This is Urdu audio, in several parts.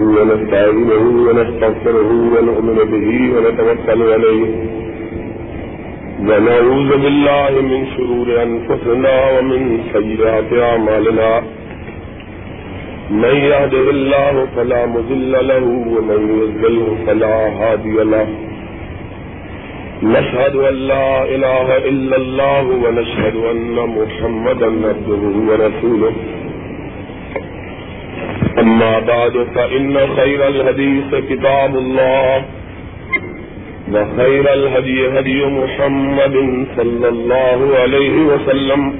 ونستعينه ونستغفره ونؤمن به ونتوكل عليه. ونعوذ بالله من شرور أنفسنا ومن سيئات أعمالنا. من يهده الله فلا مذل له ومن يذله فلا هادي له. نشهد أن لا إله إلا الله ونشهد أن محمدا عبده ورسوله. أما بعد، فإن خير الحديث كتاب الله، وخير الهدي هدي محمد صلى الله عليه وسلم،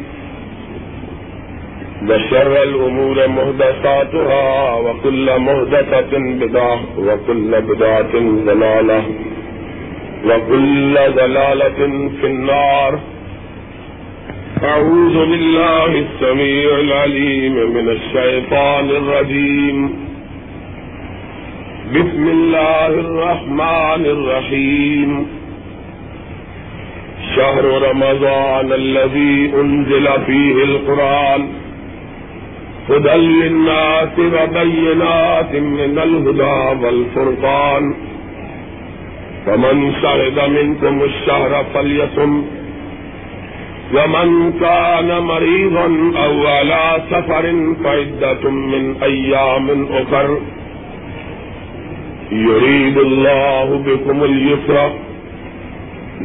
وشر الأمور مهدساتها، وكل مهدسة بدعة، وكل بدعة ضلالة، وكل ضلالة في النار. أعوذ بالله السميع العليم من الشيطان الرجيم. بسم الله الرحمن الرحيم. شهر رمضان الذي أنزل فيه القرآن. هدى للناس وبينات من الهدى والفرقان. فمن شهد منكم الشهر فليصم. ومن كان مريضا أو على سفر فعدة من أيام أخر يريد الله بكم اليسر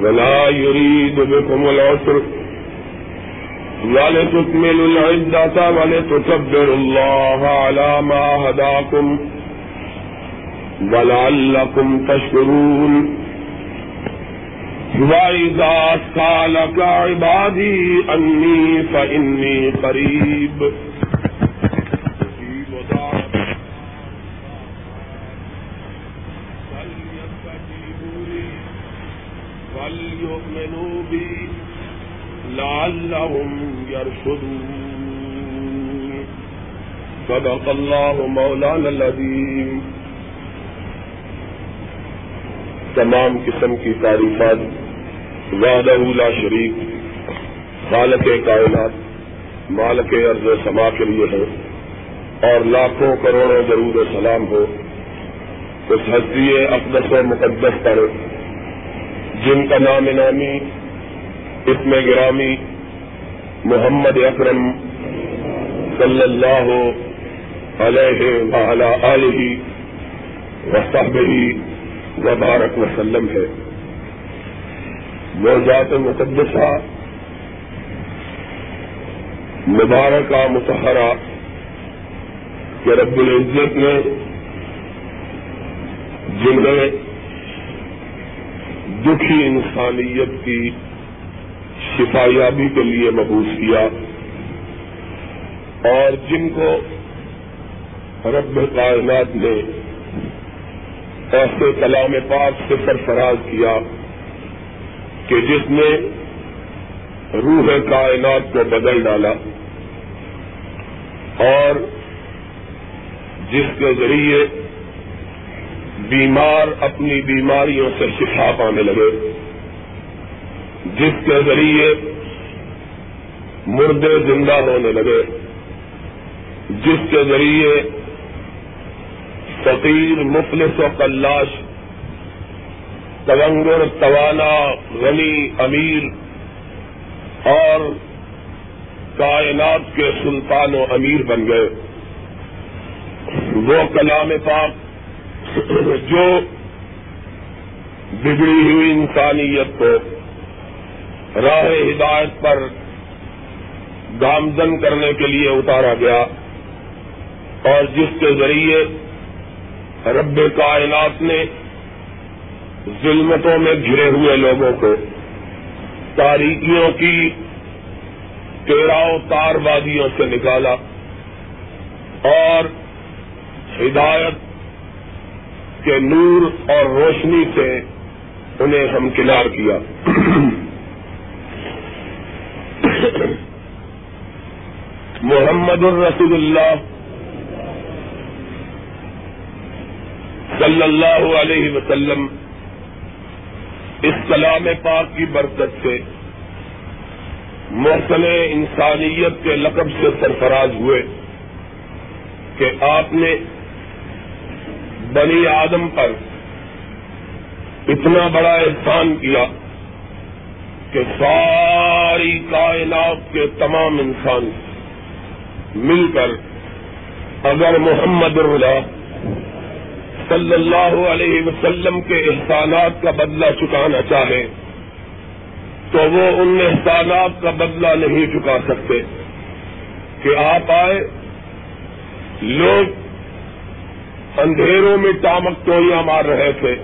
ولا يريد بكم العسر ولتكملوا العدة ولتكبروا الله على ما هداكم ولعلكم تشكرون وإذا سالك عبادي أني فإني قريب فليؤمنوا بي لعلهم يرشدون صدق الله مولانا العظيم تمام قسم کی تعریفات وعدہ لا شریک خالق کائنات، مالک عرض سما کے لیے ہے، اور لاکھوں کروڑوں ضرور سلام ہو، اس ہستی اقدس و مقدس پر، جن کا نام نامی، اسم گرامی، محمد اکرم صلی اللہ علیہ وعلی آلہ وصحبہ وبارک وسلم ہے۔ وہ ذات مقدسہ، مبارکہ متحرہ کہ رب العزت نے جنہیں دکھی انسانیت کی شفایابی کے لیے مبوس کیا اور جن کو رب کائنات نے ایسے کلام پاک سے سرفراز کیا۔ کہ جس نے روح کائنات کو بدل ڈالا اور جس کے ذریعے بیمار اپنی بیماریوں سے شفا پانے لگے، جس کے ذریعے مردے زندہ ہونے لگے، جس کے ذریعے فقیر، مفلس و کلاش تونگر توانا، غنی، امیر اور کائنات کے سلطان و امیر بن گئے۔ وہ کلام پاک جو بگڑی ہوئی انسانیت کو راہ ہدایت پر گامزن کرنے کے لیے اتارا گیا اور جس کے ذریعے رب کائنات نے ظلمتوں میں گھرے ہوئے لوگوں کو، تاریکیوں کی تیراؤ تار وادیوں سے نکالا اور ہدایت کے نور اور روشنی سے انہیں ہمکنار کیا۔ محمد الرسول اللہ صلی اللہ علیہ وسلم اس کلام پاک کی برکت سے محسن انسانیت کے لقب سے سرفراز ہوئے کہ آپ نے بنی آدم پر اتنا بڑا احسان کیا کہ ساری کائنات کے تمام انسان مل کر اگر محمد اللہ صلی اللہ علیہ وسلم کے احسانات کا بدلہ چکانا چاہے تو وہ ان احسانات کا بدلہ نہیں چکا سکتے کہ آپ آئے، لوگ اندھیروں میں ٹامک ٹوئیاں مار رہے تھے۔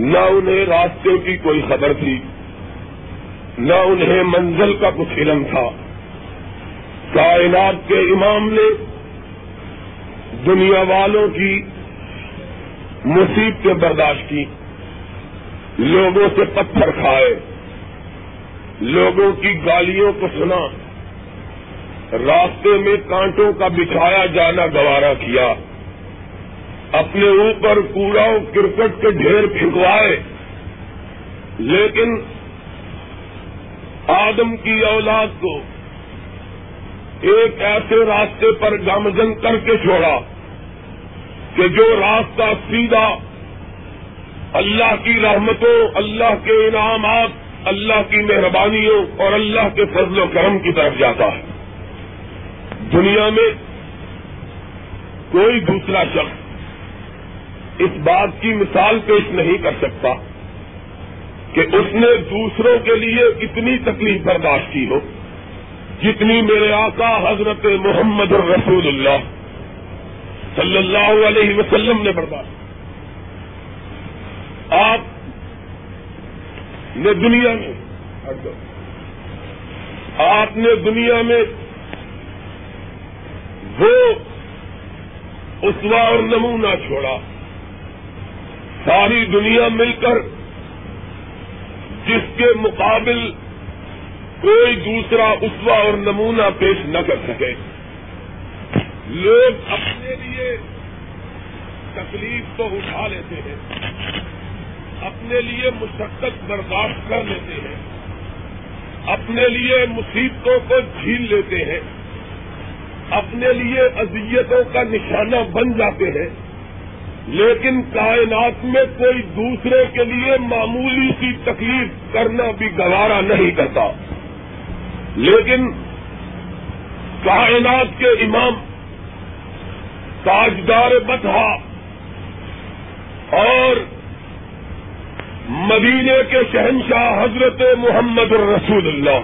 نہ انہیں راستے کی کوئی خبر تھی، نہ انہیں منزل کا کچھ علم تھا۔ کائنات کے امام نے دنیا والوں کی مصیبتیں برداشت کی لوگوں سے پتھر کھائے، لوگوں کی گالیوں کو سنا، راستے میں کانٹوں کا بچھایا جانا گوارا کیا، اپنے اوپر کوڑا کرکٹ کے ڈھیر پھینکوائے، لیکن آدم کی اولاد کو ایک ایسے راستے پر گامزن کر کے چھوڑا۔ کہ جو راستہ سیدھا اللہ کی رحمتوں، اللہ کے انعامات، اللہ کی مہربانیوں اور اللہ کے فضل و کرم کی طرف جاتا ہے۔ دنیا میں کوئی دوسرا شخص اس بات کی مثال پیش نہیں کر سکتا کہ اس نے دوسروں کے لیے اتنی تکلیف برداشت کی ہو، جتنی میرے آقا حضرت محمد الرسول اللہ صلی اللہ علیہ وسلم نے برداشت آپ نے دنیا میں، آپ نے دنیا میں وہ اسوا اور نمونہ چھوڑا، ساری دنیا مل کر جس کے مقابل کوئی دوسرا اسوا اور نمونہ پیش نہ کر سکے۔ لوگ اپنے لیے تکلیف تو اٹھا لیتے ہیں، اپنے لیے مشقت برداشت کر لیتے ہیں، اپنے لیے مصیبتوں کو جھیل لیتے ہیں، اپنے لیے اذیتوں کا نشانہ بن جاتے ہیں، لیکن کائنات میں کوئی دوسرے کے لیے معمولی سی تکلیف کرنا بھی گوارا نہیں کرتا۔ لیکن کائنات کے امام تاجدار بتہ اور مدینے کے شہنشاہ حضرت محمد الرسول اللہ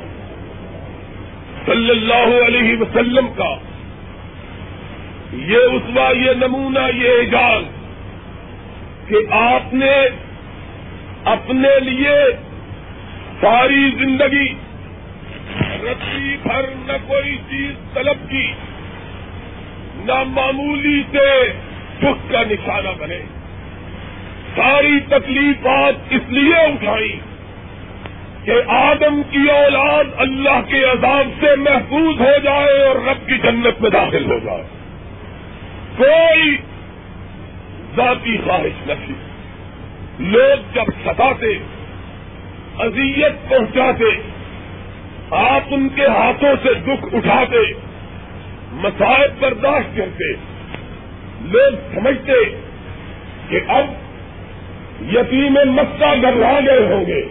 صلی اللہ علیہ وسلم کا یہ اسوا یہ نمونہ، یہ اعجاز کہ آپ نے اپنے لیے ساری زندگی رتی بھر نہ کوئی چیز طلب کی۔ نہ معمولی سے دکھ کا نشانہ بنے۔ ساری تکلیفات اس لیے اٹھائی کہ آدم کی اولاد اللہ کے عذاب سے محفوظ ہو جائے اور رب کی جنت میں داخل ہو جائے۔ کوئی ذاتی خواہش نہیں لوگ جب ستاتے، اذیت پہنچاتے، آپ ان کے ہاتھوں سے دکھ اٹھاتے مسائل برداشت کرتے، لوگ سمجھتے کہ اب یتیم مکہ گھبرا گئے ہوں گے۔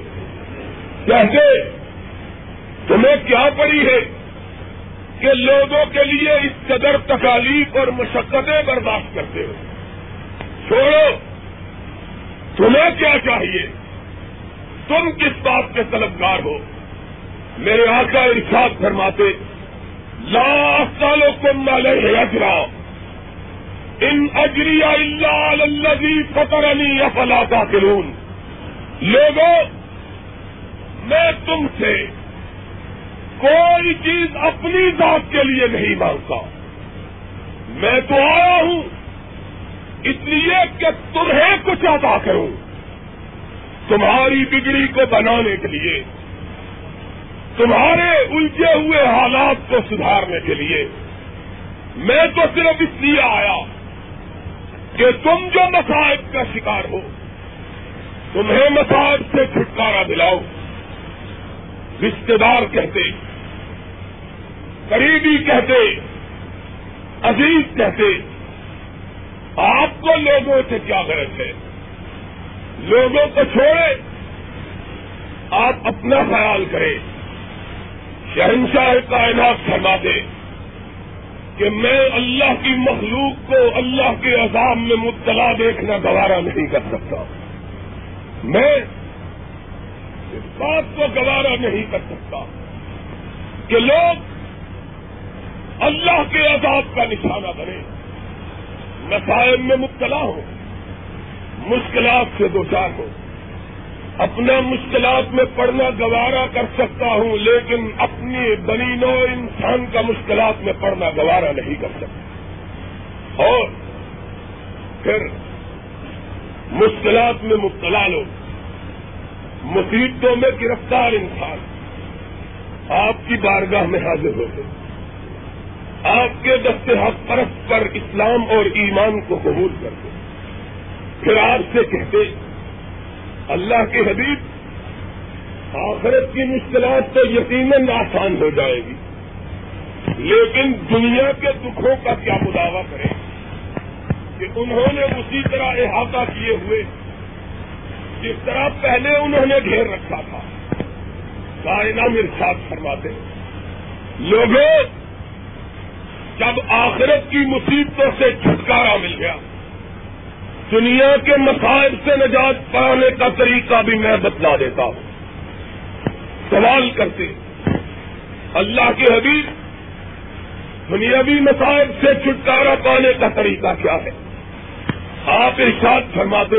کہتے، تمہیں کیا پڑی ہے کہ لوگوں کے لیے اس قدر تکالیف اور مشقتیں برداشت کرتے ہو؟ چھوڑو، تمہیں کیا چاہیے؟ تم کس بات کے طلبگار ہو؟ میرے آقا ارشاد فرماتے لا سالكم عليه اجرا ان اجری اللہ الذي فطرني افلا تعقلون. لوگوں میں تم سے کوئی چیز اپنی ذات کے لیے نہیں مانگتا۔ میں تو آیا ہوں اس لیے کہ تمہیں کچھ ادا کروں۔ تمہاری بگڑی کو بنانے کے لیے تمہارے الجھے ہوئے حالات کو سدھارنے کے لیے میں تو صرف اس لیے آیا کہ تم جو مسائب کا شکار ہو، تمہیں مسائب سے چھٹکارا دلاؤ۔ رشتے دار کہتے، قریبی کہتے، عزیز کہتے، آپ کو لوگوں سے کیا غرض ہے؟ لوگوں کو چھوڑے، آپ اپنا خیال کریں۔ شہنشاہ کائنات فرما دے کہ میں اللہ کی مخلوق کو اللہ کے عذاب میں مبتلا دیکھنا گوارا نہیں کر سکتا۔ میں اس بات کو گوارا نہیں کر سکتا کہ لوگ اللہ کے عذاب کا نشانہ بنے۔ مسائل میں مبتلا ہو مشکلات سے دو چار ہو اپنا مشکلات میں پڑھنا گوارا کر سکتا ہوں، لیکن اپنی بنی نو انسان کا مشکلات میں پڑھنا گوارا نہیں کر سکتا۔ اور پھر مشکلات میں مبتلا لوگ، مصیبتوں میں گرفتار انسان آپ کی بارگاہ میں حاضر ہوتے آپ کے دست حق پرست پر اسلام اور ایمان کو قبول کرتے پھر آپ سے کہتے اللہ کے حبیب، آخرت کی مشکلات تو یقیناً آسان ہو جائے گی۔ لیکن دنیا کے دکھوں کا کیا مداوع کرے؟ کہ انہوں نے اسی طرح احاطہ کیے ہوئے، جس طرح پہلے انہوں نے گھیر رکھا تھا۔ کائنا ارشاد فرماتے لوگوں، جب آخرت کی مصیبتوں سے چھٹکارا مل گیا دنیا کے مسائل سے نجات پانے کا طریقہ بھی میں بتلا دیتا ہوں۔ سوال کرتے اللہ کے حبیب، دنیاوی مسائل سے چھٹکارا پانے کا طریقہ کیا ہے؟ آپ ارشاد فرماتے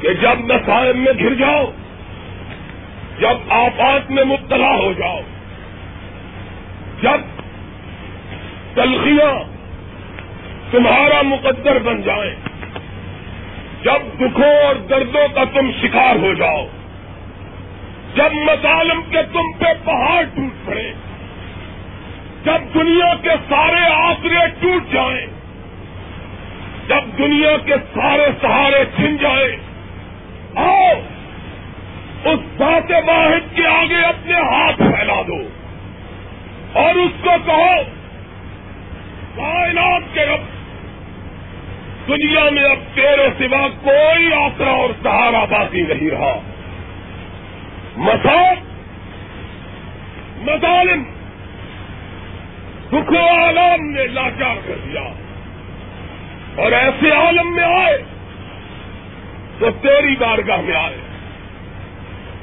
کہ جب مسائل میں گر جاؤ، جب آپات میں مبتلا ہو جاؤ، جب تلخیاں تمہارا مقدر بن جائیں جب دکھوں اور دردوں کا تم شکار ہو جاؤ، جب مظالم کے تم پہ پہاڑ ٹوٹ پڑے، جب دنیا کے سارے آسرے ٹوٹ جائیں، جب دنیا کے سارے سہارے چھن جائیں، آؤ، اس ذات واحد کے آگے اپنے ہاتھ پھیلا دو اور اس کو کہو، کائنات کے رب دنیا میں اب تیرے سوا کوئی آسرا اور سہارا باقی نہیں رہا۔ مساق مظالم دکھ عالم نے لاچار کر دیا۔ اور ایسے عالم میں آئے تو تیری بارگاہ میں آئے۔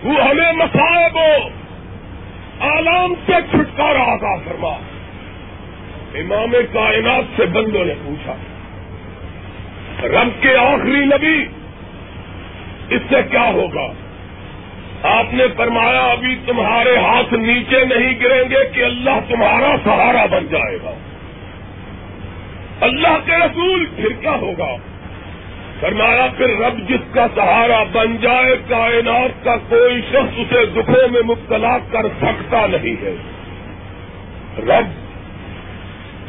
وہ ہمیں مسائب و آلام سے چھٹکارا آگاہ فرما۔ امام کائنات سے بندوں نے پوچھا۔ رب کے آخری نبی، اس سے کیا ہوگا؟ آپ نے فرمایا، ابھی تمہارے ہاتھ نیچے نہیں گریں گے کہ اللہ تمہارا سہارا بن جائے گا۔ اللہ کے رسول، پھر کیا ہوگا؟ فرمایا، پھر رب جس کا سہارا بن جائے، کائنات کا کوئی شخص اسے دکھوں میں مبتلا کر سکتا نہیں ہے۔ رب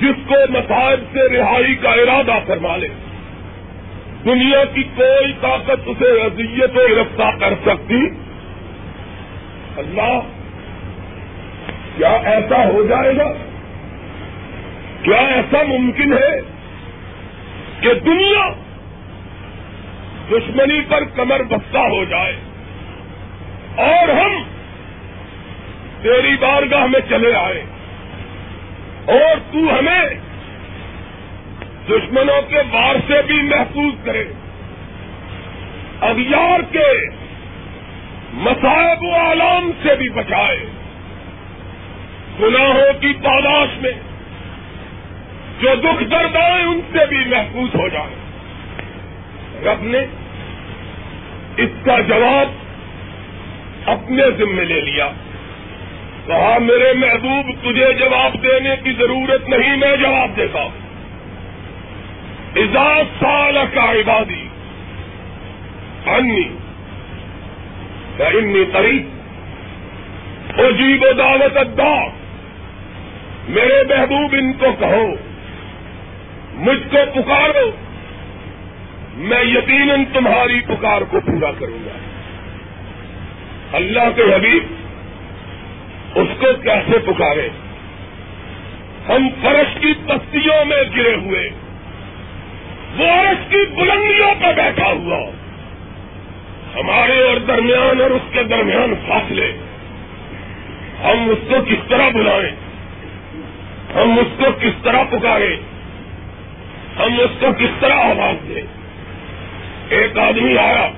جس کو مسائل سے رہائی کا ارادہ فرما لے۔ دنیا کی کوئی طاقت اسے اذیت و گرفتار کر سکتی؟ اللہ، کیا ایسا ہو جائے گا؟ کیا ایسا ممکن ہے کہ دنیا دشمنی پر کمر بستہ ہو جائے اور ہم تیری بارگاہ میں چلے آئے اور تو ہمیں دشمنوں کے وار سے بھی محفوظ کرے۔ اغیار کے مسائب و عالم سے بھی بچائے۔ گناہوں کی پاداش میں جو دکھ درد آئے ان سے بھی محفوظ ہو جائے۔ رب نے اس کا جواب اپنے ذمے لے لیا۔ کہا، میرے محبوب، تجھے جواب دینے کی ضرورت نہیں، میں جواب دیتا ہوں۔ اجاز سال کا عبادی انی انی قریب عجیب و دعوت ادا میرے محبوب ان کو کہو، مجھ کو پکارو. میں یقیناً تمہاری پکار کو پورا کروں گا۔ اللہ کے حبیب، اس کو کیسے پکارے؟ ہم فرش کی پستیوں میں گرے ہوئے۔ وہ عرش کی بلندیوں پہ بیٹھا ہوا۔ ہمارے اور درمیان اور اس کے درمیان فاصلے۔ ہم اس کو کس طرح بلائیں؟ ہم اس کو کس طرح پکارے ہم اس کو کس طرح آواز دیں؟ ایک آدمی آیا۔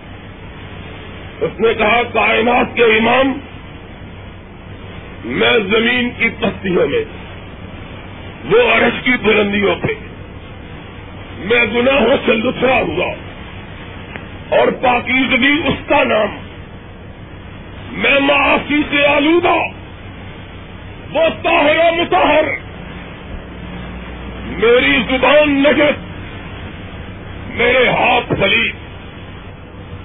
اس نے کہا، کائنات کے امام، میں زمین کی پستیوں میں، وہ عرش کی بلندیوں پہ۔ میں گناہوں سے لترا ہوا اور پاکیزگی اس کا نام۔ میں معافی سے آلودہ۔ وہ طاہر و متحر میری زبان نجت میرے ہاتھ فلی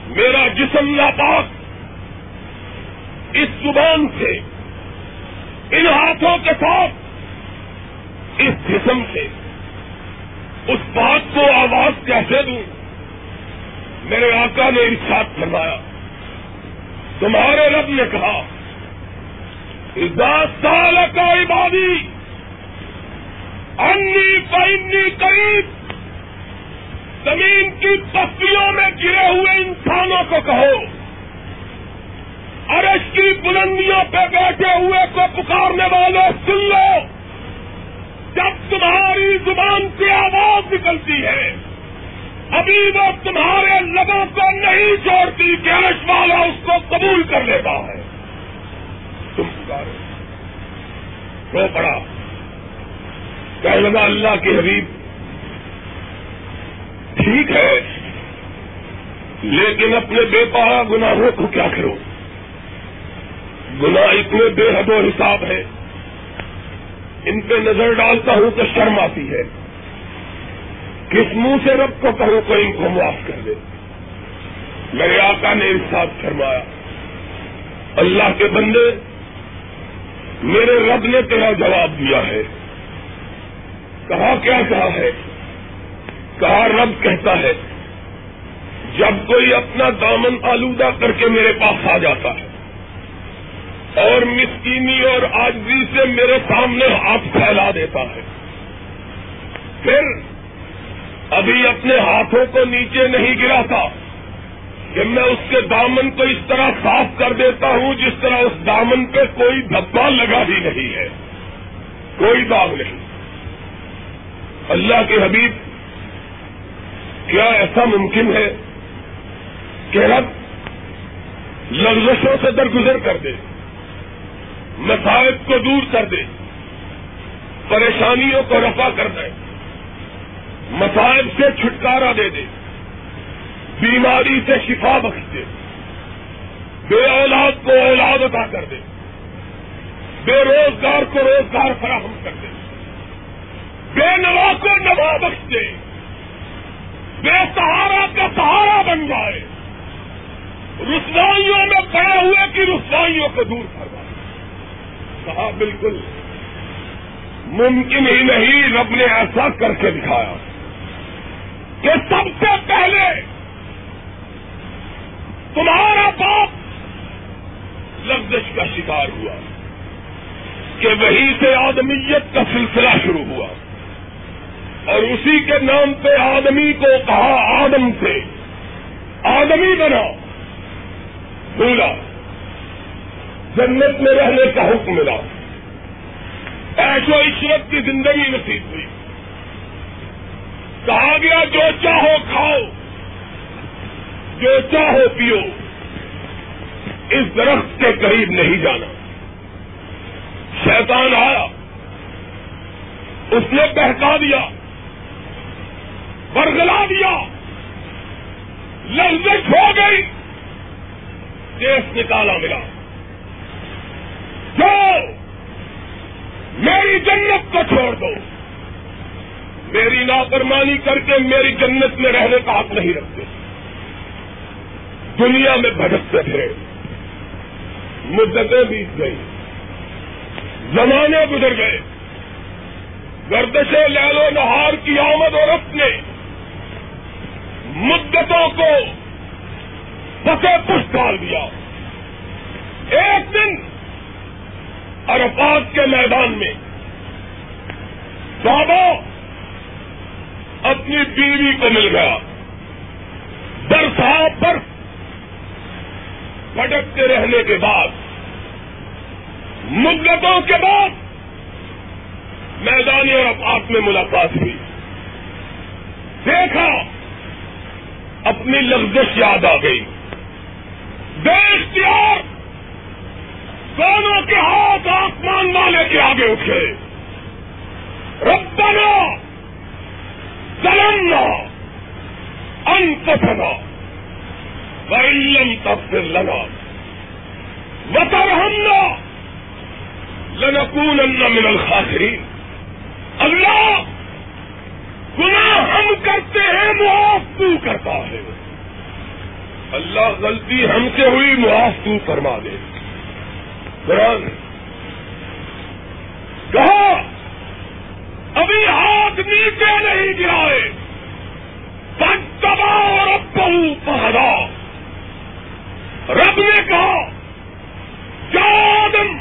میرا جسم ناپاک۔ اس زبان سے، ان ہاتھوں کے ساتھ، اس جسم سے۔ اس بات کو آواز کیسے دوں میرے آقا نے ارشاد فرمایا، تمہارے رب نے کہا سال کا عبادی، انی پینی قریب۔ زمین کی پستیوں میں گرے ہوئے انسانوں کو کہو، عرش کی بلندیوں پہ بیٹھے ہوئے کو پکارنے والوں سن لو۔ جب تمہاری زبان سے آواز نکلتی ہے، ابھی وہ تمہارے لبوں کو نہیں چھوڑتی کہ عرش والا اس کو قبول کر لیتا ہے۔ تم پکارو۔ رو پڑا۔ کہنے لگا، اللہ کے حبیب، ٹھیک ہے، لیکن اپنے بے پارا گناہوں کو کیا کرو؟ گناہ اتنے بے حد و حساب ہے۔ ان پہ نظر ڈالتا ہوں تو شرم آتی ہے۔ کس منہ سے رب کو کہوں کو ان کو معاف کر دے۔ میرے آقا نے ارشاد فرمایا۔ اللہ کے بندے، میرے رب نے تیرا جواب دیا ہے۔ کہا کیا کہا ہے؟ کہا رب کہتا ہے؟ جب کوئی اپنا دامن آلودہ کر کے میرے پاس آ جاتا ہے۔ اور مسکینی اور آجزی سے میرے سامنے ہاتھ پھیلا دیتا ہے۔ پھر ابھی اپنے ہاتھوں کو نیچے نہیں گراتا کہ میں اس کے دامن کو اس طرح صاف کر دیتا ہوں جس طرح اس دامن پہ کوئی دھبا لگا ہی نہیں ہے۔ کوئی داغ نہیں۔ اللہ کے حبیب، کیا ایسا ممکن ہے کہ رب لفزشوں سے درگزر کر دے؟ مسائب کو دور کر دے، پریشانیوں کو رفع کر دے مسائب سے چھٹکارا دے دے، بیماری سے شفا بخش دے، بے اولاد کو اولاد ادا کر دے، بے روزگار کو روزگار فراہم کر دے، بے نوا کو نوا بخش دے، بے سہارا کا سہارا بن جائے۔ رسوائیوں میں پڑے ہوئے کی رسوائیوں کو دور کر کہا بالکل ممکن ہی نہیں رب نے ایسا کر کے دکھایا کہ سب سے پہلے تمہارا باپ لفزش کا شکار ہوا، کہ وہی سے آدمیت کا سلسلہ شروع ہوا۔ اور اسی کے نام پہ آدمی کو کہا، آدم سے آدمی بنا بولا جنت میں رہنے کا حکم ملا۔ ایسو عشرت کی زندگی نصیب ہوئی۔ کہا گیا، جو چاہو کھاؤ، جو چاہو پیو۔ اس درخت کے قریب نہیں جانا۔ شیطان آیا۔ اس نے بہکا دیا۔ برگلا دیا۔ لفظ ہو گئی۔ دیش نکالا ملا۔ جو میری جنت کو چھوڑ دو۔ میری نافرمانی کر کے میری جنت میں رہنے کا حق نہیں رکھتے۔ دنیا میں بھٹکتے پھرے۔ مدتیں بیت گئی زمانے گزر گئے۔ گردشے لالو نہار کی آمد اور اپنے مدتوں کو پسے پش ڈال دیا ایک دن عرفات کے میدان میں۔ بابا، اپنی بیوی کو مل گیا۔ صاحب پر بھٹکتے رہنے کے بعد مدتوں کے بعد میدانی اور اپاس میں ملاقات ہوئی۔ دیکھا، اپنی لفزش یاد آ گئی۔ بے اختیار دونوں کے ہاتھ آسمان والے کے آگے اٹھے۔ ربنا ظلمنا انفسنا وإن لم تغفر لنا وترحمنا لنكونن من الخاسرين اللہ گناہ ہم کرتے ہیں، معاف تو کرتا ہے۔ اللہ غلطی ہم سے ہوئی، معاف تو فرما دے۔ قرآن کہا ابھی ہاتھ نیچے نہیں گرائے۔ دبا اور اب پہدا رب نے کہا کیا آدم،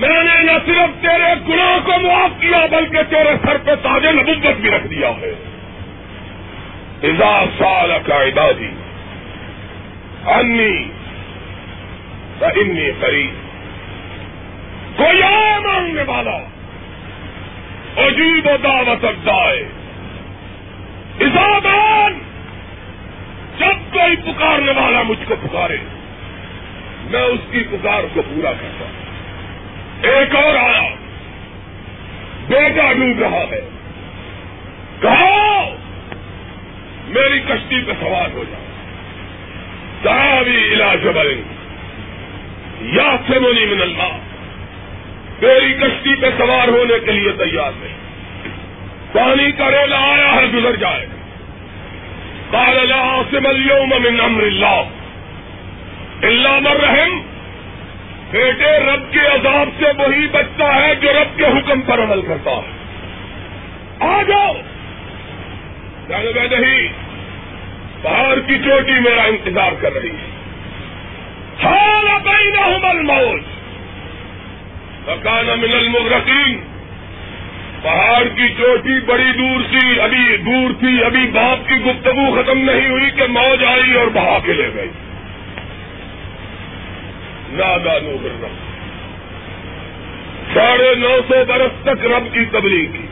میں نے نہ صرف تیرے گناہ کو معاف کیا، بلکہ تیرے سر پہ تاج نبوت بھی رکھ دیا ہے۔ اذا سال کا عبادی، انی انی قریب کوئی مانگنے والا عجیب و دعوت دائے ازادان جب کوئی پکارنے والا مجھ کو پکارے، میں اس کی پکار کو پورا کرتا ہوں۔ ایک اور آیا، بیٹا ڈوب رہا ہے۔ کہا، میری کشتی پہ سوار ہو جاؤ کہا بھی علاج بل یا سے من اللہ۔ میری کشتی پہ سوار ہونے کے لیے تیار نہیں۔ پانی کا ریلا آیا ہے، گزر جائے۔ قال لا عاصم اليوم من امر اللہ۔ اللہ مرحم بیٹے، رب کے عذاب سے وہی بچتا ہے جو رب کے حکم پر عمل کرتا ہے۔ آ جاؤ۔ میں نہیں پہاڑ کی چوٹی میرا انتظار کر رہی ہے۔ حال بینہم الموت مکان من المغرقین۔ پہاڑ کی چوٹی بڑی دور تھی ابھی دور تھی، ابھی باپ کی گفتگو ختم نہیں ہوئی کہ موج آئی اور بہا کے لے گئی۔ نادا نوبر رب۔ ساڑھے نو سو برس تک رب کی تبلیغ کی۔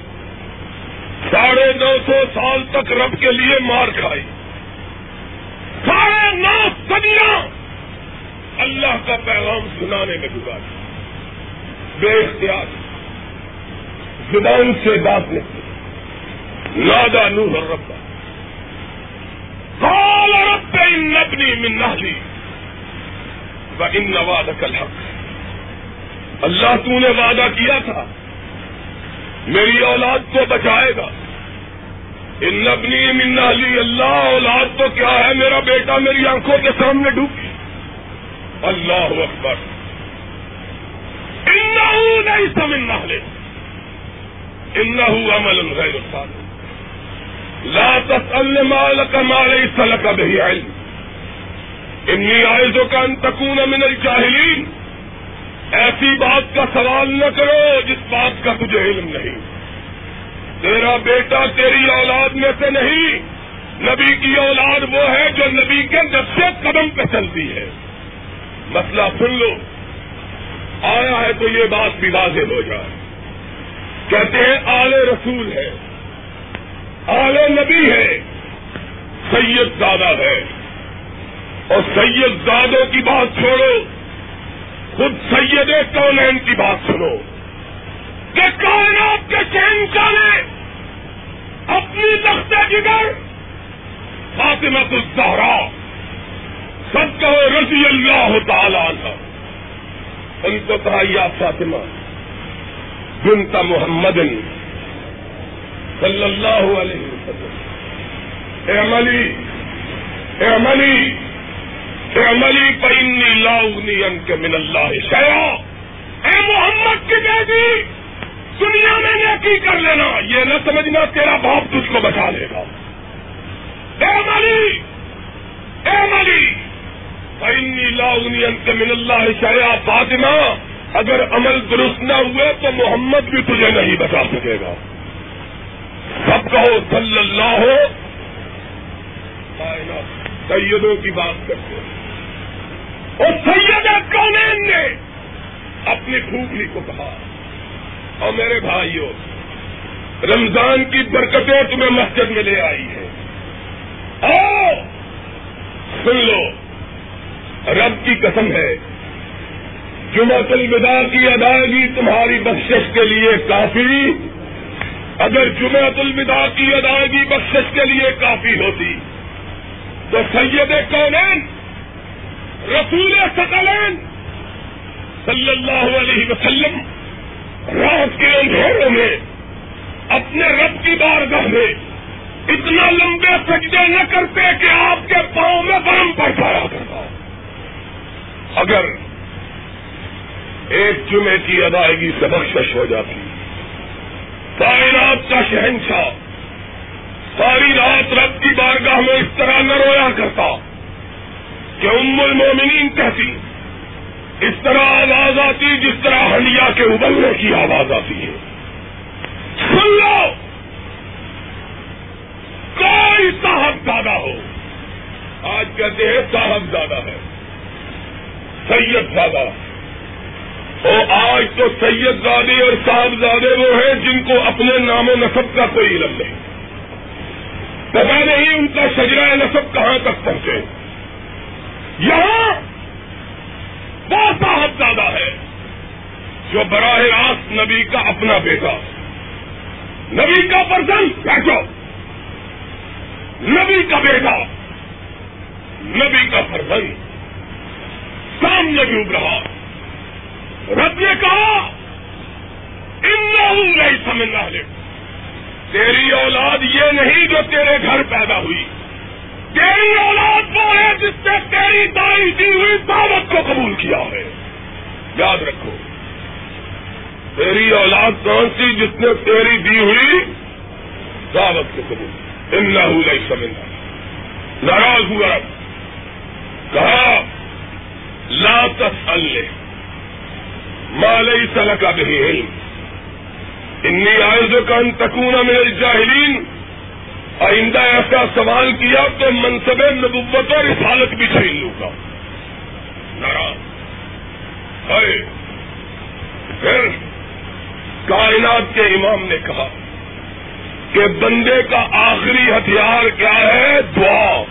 ساڑھے نو سو سال تک رب کے لیے مار کھائی۔ ساڑھے نو سدیاں اللہ کا پیغام سنانے میں گزاری بے اختیار۔ زبان سے بات نہیں نادا نوح ربا قال رب ان ابنی من نہلی و ان وعدک الحق۔ اللہ تو نے وعدہ کیا تھا۔ میری اولاد کو بچائے گا۔ ان ابنی من نہلی اللہ اولاد تو کیا ہے؟ میرا بیٹا میری آنکھوں کے سامنے ڈوب گیا۔ اللہ اکبر۔ انہو نہیں سمن نہلے انہو عمل غیر صالح۔ لا تسأل ما لك ما ليس لك به علم۔ انی عائزك ان تكون من الجاہلین۔ ایسی بات کا سوال نہ کرو جس بات کا تجھے علم نہیں۔ تیرا بیٹا تیری اولاد میں سے نہیں۔ نبی کی اولاد وہ ہے جو نبی کے نقشے قدم پہ چلتی ہے۔ مسئلہ سن لو۔ آیا ہے تو یہ بات بھی واضح ہو جائے۔ کہتے ہیں آل رسول ہے۔ آل نبی ہے۔ سید زادہ ہے۔ اور سید زادوں کی بات چھوڑو۔ خود سید کونین کی بات سنو۔ کہ کائنات کے شہنشاہ نے اپنی تخت جگر فاطمہ الزہرا۔ سب کہو رضی اللہ تعالیٰ عنہ۔ ان کو کہا، یا فاطمہ، بنت محمد صلی اللہ علیہ وسلم۔ اے عملی اے عملی اے عملی پینی لاؤنی ان کے من اللہ شیا اے محمد کی بیٹی دنیا میں نیکی کر لینا، یہ نہ سمجھنا تیرا باپ تجھ کو بچا لے گا۔ اے عملی اے عملی پینی لاؤنی ان من اللہ شیا فاطمہ اگر عمل درست نہ ہوئے تو محمد بھی تجھے نہیں بتا سکے گا۔ سب کہو صلی اللہ ہو۔ سیدوں کی بات کرتے ہیں۔ اور سید کونین نے اپنی پھوپھی کو کہا۔ اور میرے بھائیوں، رمضان کی برکتیں تمہیں مسجد میں لے آئی ہے آؤ، سن لو۔ رب کی قسم ہے۔ جمع الوداع کی ادائیگی تمہاری بخشش کے لیے کافی۔ اگر جمع الوداع کی ادائیگی بخشش کے لیے کافی ہوتی، تو سید کونین، رسول سکلین صلی اللہ علیہ وسلم رات کے اندھیروں میں اپنے رب کی بارگاہ میں اتنا لمبے سجدے نہ کرتے کہ آپ کے پاؤں میں برم پڑ پایا کرتا۔ اگر ایک جمعے کی ادائیگی سے بخشش ہو جاتی ساری رات کا شہنشاہ ساری رات رب کی بارگاہ میں اس طرح نہ رویا کرتا کہ ام المومنین کہتی، اس طرح آواز آتی جس طرح ہنڈیا کے ابلنے کی آواز آتی ہے۔ سن لو! کوئی صاحب زیادہ ہو۔ آج کہتے ہیں صاحب زیادہ ہے۔ سید زیادہ اور آج تو سید زادے اور صاحب زادے وہ ہیں جن کو اپنے نام و نصب کا کوئی علم نہیں۔ پتا نہیں ان کا شجرا نصب کہاں تک پہنچے۔ یہاں وہ صاحب زیادہ ہے جو براہ راست نبی کا اپنا بیٹا۔ نبی کا پرسن بیٹھو۔ نبی کا بیٹا۔ نبی کا فرزن سامنے ڈوب رہا رب نے کہا ان نہیں سمجھنا لے تیری اولاد یہ نہیں جو تیرے گھر پیدا ہوئی۔ تیری اولاد وہ ہے جس نے تیری دائی دی ہوئی دعوت کو قبول کیا ہے۔ یاد رکھو، تیری اولاد کون سی جس نے تیری دی ہوئی دعوت کو قبول؟ ان نہیں سمجھنا ناراض ہوا کہا لا تسأل مالئی سل کا نہیں انی آئزوں کا تکون میرے جاہلین آئندہ ایسا سوال کیا تو منصب نبوت اور رسالت بھی چھین لوں گا۔ پھر کائنات کے امام نے کہا کہ بندے کا آخری ہتھیار کیا ہے دعا۔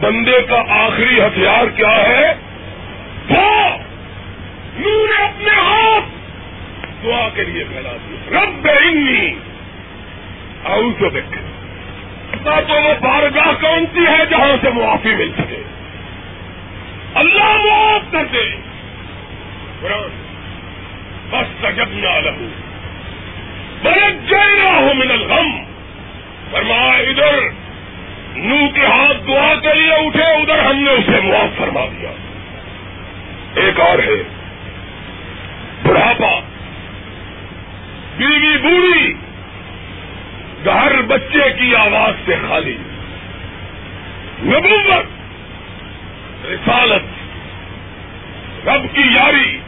بندے کا آخری ہتھیار کیا ہے دعا نور نے اپنے ہاتھ! دعا کے لیے پھیلا دیا رب انی آؤ تو دیکھ تو وہ بارگاہ کون سی ہے جہاں سے معافی مل سکے۔ اللہ معاف کر دے۔ قرآن، بس تجب نہ لہو۔ برت جائنا ہو من الغم۔ فرمایا، ادھر نو کے ہاتھ دعا کے لیے اٹھے، ادھر ہم نے اسے معاف فرما دیا۔ ایک اور ہے۔ بڑھاپا۔ بیوی بوڑھی۔ گھر بچے کی آواز سے خالی۔ نبوت۔ رسالت۔ رب کی یاری۔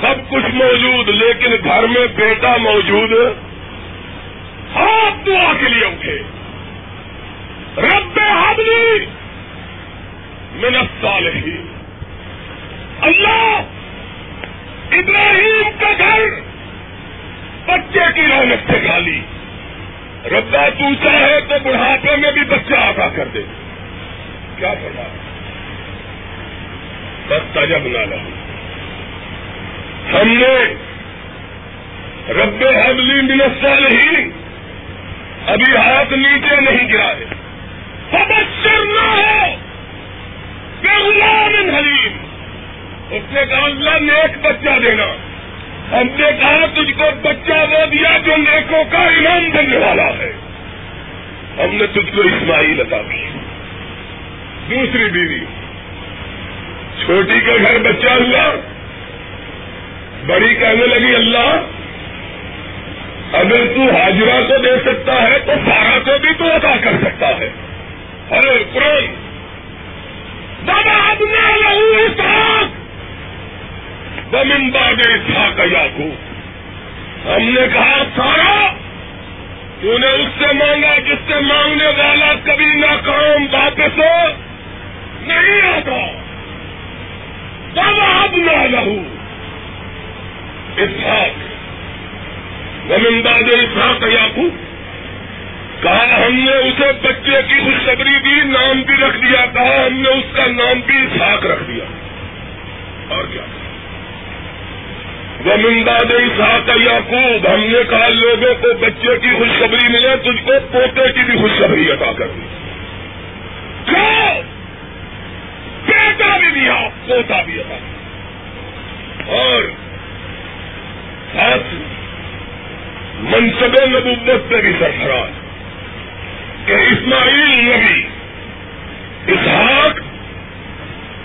سب کچھ موجود، لیکن گھر میں بیٹا موجود۔ ہاتھ دعا کے لیے اٹھے۔ رب حبلی منت صالحین اللہ ابراہیم کا گھر بچے کی رونق سے گالی ربا تو چاہے تو بڑھاپے میں بھی بچہ آگاہ کر دے۔ کیا کرنا بس تجب نہ لہو ہم نے رب حبلی منسل ہی ابھی ہاتھ نیچے نہیں گرائے۔ سبشر نہ ہو بے غلام حلیم اس نے کہا اللہ نیک بچہ دینا۔ ہم نے کہا تجھ کو بچہ وہ دیا جو نیکوں کا انعام دینے والا ہے۔ ہم نے تجھ کو اسماعیل عطا کی۔ دوسری بیوی۔ چھوٹی کا گھر بچہ ہوا بڑی کہنے لگی، اللہ، اگر تو حاجرہ کو دے سکتا ہے، تو سارا کو بھی تو عطا کر سکتا ہے۔ ارے قرآن، بابا اب نہ لہو اسحاق۔ بمن باد تھا کا یاقو ہم نے کہا، سارا، تو نے اس سے مانگا جس سے مانگنے والا کبھی ناکام واپس نہیں آتا۔ اب نہ لہو۔ اسحاق، زمین اسحاق یاقوب کہا، ہم نے اسے بچے کی خوشخبری دی، نام بھی رکھ دیا۔ کہا، ہم نے اس کا نام بھی اسحاق رکھ دیا۔ اور کیا؟ زمینداد اسحاق یعقوب ہم نے کہا لوگوں کو بچے کی خوشخبری ملے، تجھ کو پوتے کی بھی خوشخبری عطا کر دی۔ بیٹا بھی دیا پوتا بھی عطا اور ساتھ منصب نبوت پہ بھی سرفراز۔ کہ اسماعیل نبی، اسحاق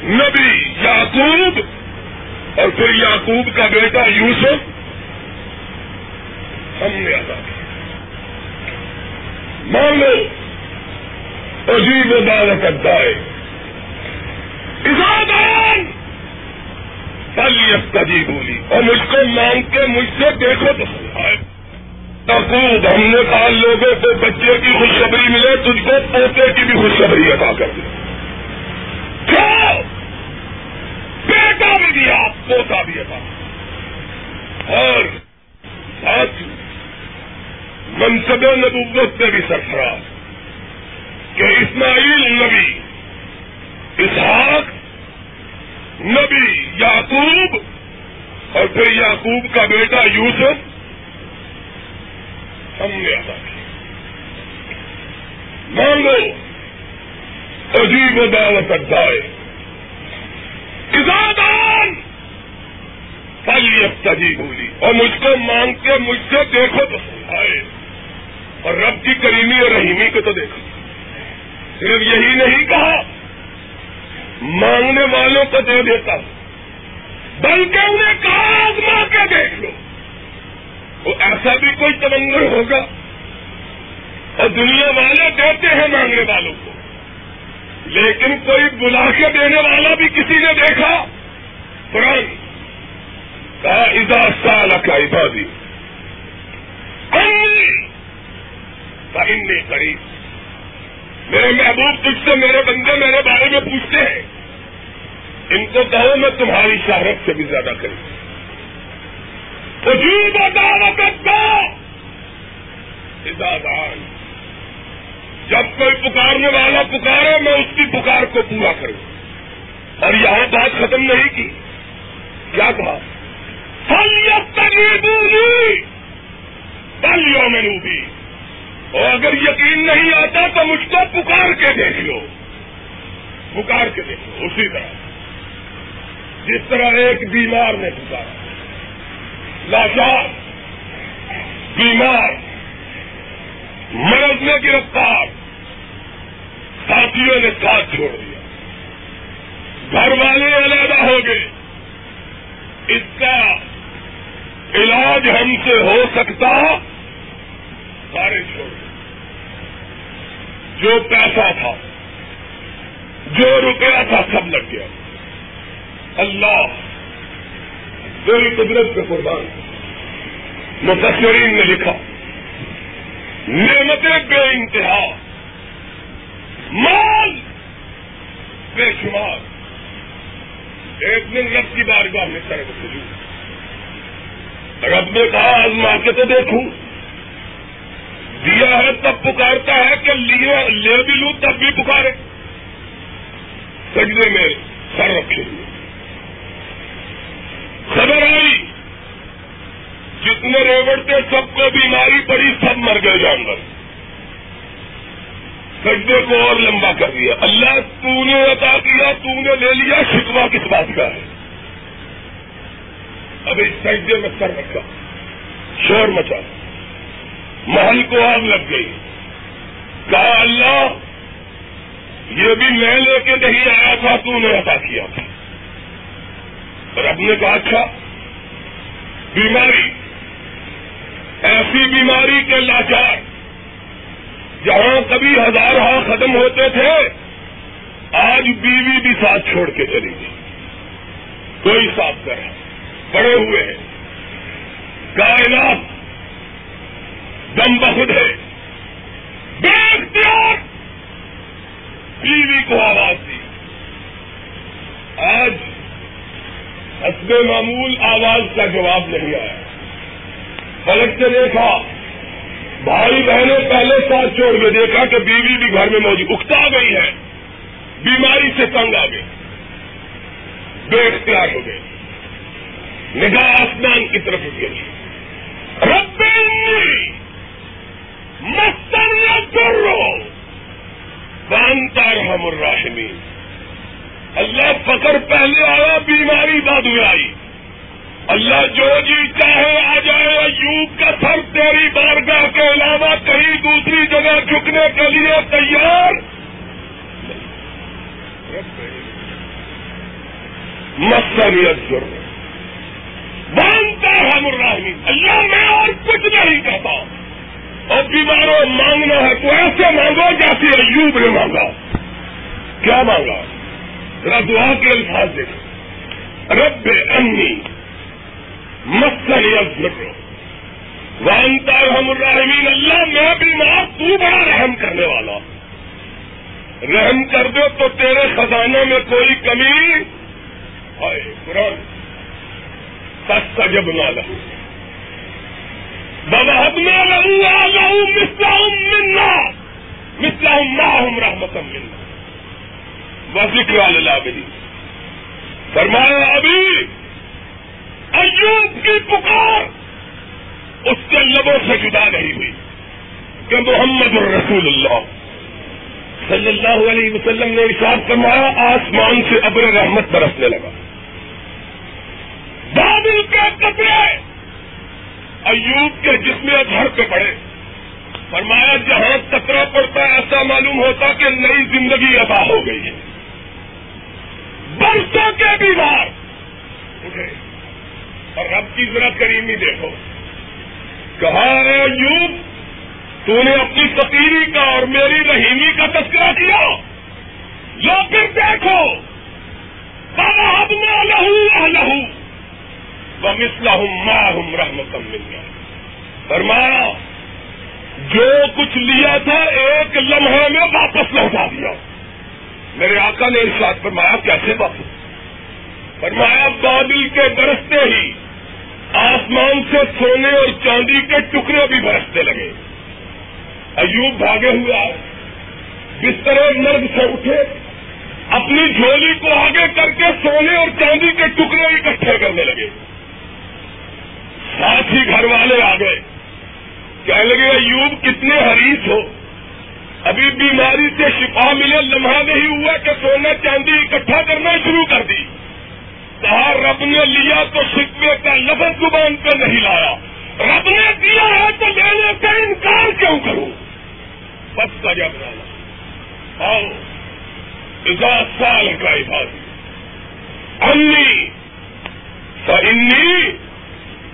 نبی، یعقوب اور پھر یعقوب کا بیٹا یوسف، ہم نے ادا کیا۔ مان لو عجیب عدالت ادائے اسادان پل تجی بولی اور مجھ کو مانگ کے مجھ سے دیکھو تو ہم نے کہا، لوگوں کو بچے کی خوشخبری ملے، تجھ کو پوتے کی بھی خوشخبری ادا کر دی بیٹا بھی دیا پوتا بھی ادا اور ساتھ منصب نبوت میں بھی سرفراز کہ اسماعیل نبی، اسحاق نبی، یعقوب، اور پھر یعقوب کا بیٹا یوسف ہم نے ادا کیا۔ مانگو، عجیب و دعوت ادائے کسان تجی بولی اور مجھ کو مانگ کے مجھ سے دیکھو تو آئے۔ اور رب کی کریمی اور رحیمی کو تو دیکھو۔ صرف یہی نہیں کہا، مانگنے والوں کو دے دیتا ہوں۔ بلکہ انہیں کہا، آزما کے دیکھ لو۔ وہ ایسا بھی کوئی تمنگر ہوگا۔ اور دنیا والے دیتے ہیں مانگنے والوں کو۔ لیکن کوئی بلا کے دینے والا بھی کسی نے دیکھا؟ قرآن کہا ادا سال کا عبادی، انی قریب۔ میرے محبوب، تجھ سے میرے بندے میرے بارے میں پوچھتے ہیں۔ ان کو کہو، میں تمہاری شہرت سے بھی زیادہ قریب۔ وجود دعوت ادادان جب کوئی پکارنے والا پکارے، میں اس کی پکار کو پورا کروں۔ اور یہاں بات ختم نہیں کی۔ کیا کہا؟ بولی پل یوم بھی اور اگر یقین نہیں آتا تو مجھ کو پکار کے دیکھ لو۔ پکار کے دیکھ لو، اسی طرح۔ جس طرح ایک بیمار نے پکارا۔ لاچار بیمار۔ مرض میں گرفتار ساتھیوں نے ساتھ چھوڑ دیا۔ گھر والے علیحدہ ہو گئے۔ اس کا علاج ہم سے ہو سکتا سارے چھوڑ گئے جو پیسہ تھا، جو روپیہ تھا، سب لگ گیا۔ اللہ میری قدرت کے قربان۔ مفسرین نے لکھا۔ نعمتیں بے انتہا، مال بے شمار۔ ایک دن رب کی بارگاہ میں سر سجو رب نے کہا آزما کے تو دیکھوں دیا ہے تب پکارتا ہے کہ لے بھی لوں، تب بھی پکارے۔ سجدے میں سر رکھے۔ ہوئے خبر آئی۔ جتنے ریوڑتے سب کو بیماری پڑی، سب مر گئے جانور۔ سجدے کو اور لمبا کر دیا۔ اللہ تو نے عطا کیا، تو نے لے لیا شکوا کس بات کا ہے؟ اب اس سجدے میں سر رکھا شور مچا۔ محل کو آگ لگ گئی۔ کہا، اللہ، یہ بھی میں لے کے نہیں آیا تھا، تو نے عطا کیا تھا۔ رب نے کہا اچھا بیماری۔ ایسی بیماری کے لاچار جہاں کبھی ہزار ہاں ختم ہوتے تھے، آج بیوی بھی ساتھ چھوڑ کے چلی گئی۔ کوئی صاف کر پڑے ہوئے ہیں۔ کائنات دم بخود ہے۔ بے اختیار۔ بیوی کو آواز دی۔ آج حسب معمول آواز کا جواب نہیں آیا۔ پلٹ سے دیکھا بھائی بہنیں پہلے ساتھ چھوڑ کے دیکھا کہ بیوی بھی گھر میں موجود، اکتا گئی ہے۔ بیماری سے تنگ آ گئے بے اختیار ہو گئے۔ نگاہ آسمان کی طرف گئی رب بانتا رحم الراحمین اللہ فکر پہلے آیا، بیماری بعد میں آئی۔ اللہ جو جی چاہے آ جائے ایوب کا سر تیری بارگاہ کے علاوہ کہیں دوسری جگہ جھکنے کے لیے تیار؟ مسریت ضرور۔ مانگتا ہے مرحمی اللہ میں اور کچھ نہیں کہتا۔ اور بیماروں مانگنا ہے، تو ایسے مانگو جیسے ایوب نے مانگا۔ کیا مانگا؟ ذرا دعا کے الفاظ دیکھو۔ رب امی مسریت ضرور وانتا رحم الرحمین اللہ، میں بیمار تو بڑا رحم کرنے والا۔ رحم کر دو تو تیرے خزانوں میں کوئی کمی۔ ہے قرآن۔ جب نہ لہو بابا حد نہ لہو آ لہو مسلم ملنا مسلم ماہم رحمت ملنا ذکر اللہ فرمایا، ابھی ایوب کی پکار، اس کے لبوں سے جدا نہیں ہوئی کہ محمد الرسول اللہ صلی اللہ علیہ وسلم نے ارشاد فرمایا، آسمان سے ابر رحمت برسنے لگا۔ بادل کے کپڑے ایوب کے جسم گھر پہ پڑے۔ فرمایا، جہاں کترا پڑتا ہے، ایسا معلوم ہوتا کہ نئی زندگی ادا ہو گئی ہے۔ برسوں کے بیمار۔ اٹھے۔ اور رب کی ذرا کریمی دیکھو۔ کہا ہے ایوب تو نے اپنی فقیری کا اور میری رحیمی کا تذکرہ کیا؟ لو پھر دیکھو بابا میں لہو لہو مسلح رحمت فرمایا، جو کچھ لیا تھا ایک لمحے میں واپس لوٹا دیا۔ میرے آقا نے ارشاد فرمایا، کیسے واپس؟ فرمایا، بادل کے برستے ہی آسمان سے سونے اور چاندی کے ٹکڑے بھی برستے لگے۔ ایوب بھاگے ہوئے آئے۔ بستر مرد سے اٹھے۔ اپنی جھولی کو آگے کر کے سونے اور چاندی کے ٹکڑے اکٹھے کرنے لگے۔ ساتھ ہی گھر والے آ گئے۔ کہنے لگے، ایوب کتنے حریص ہو۔ ابھی بیماری سے شفا ملے، لمحہ نہیں ہوا کہ سونا چاندی اکٹھا کرنا شروع کر دی۔ کہا، رب نے لیا تو شکوے کا لفظ زبان پہ نہیں لایا۔ رب نے دیا ہے تو لینے کا انکار کیوں کروں؟ بس کا جب لانا آؤ اجاز سال کا عبادی انی انی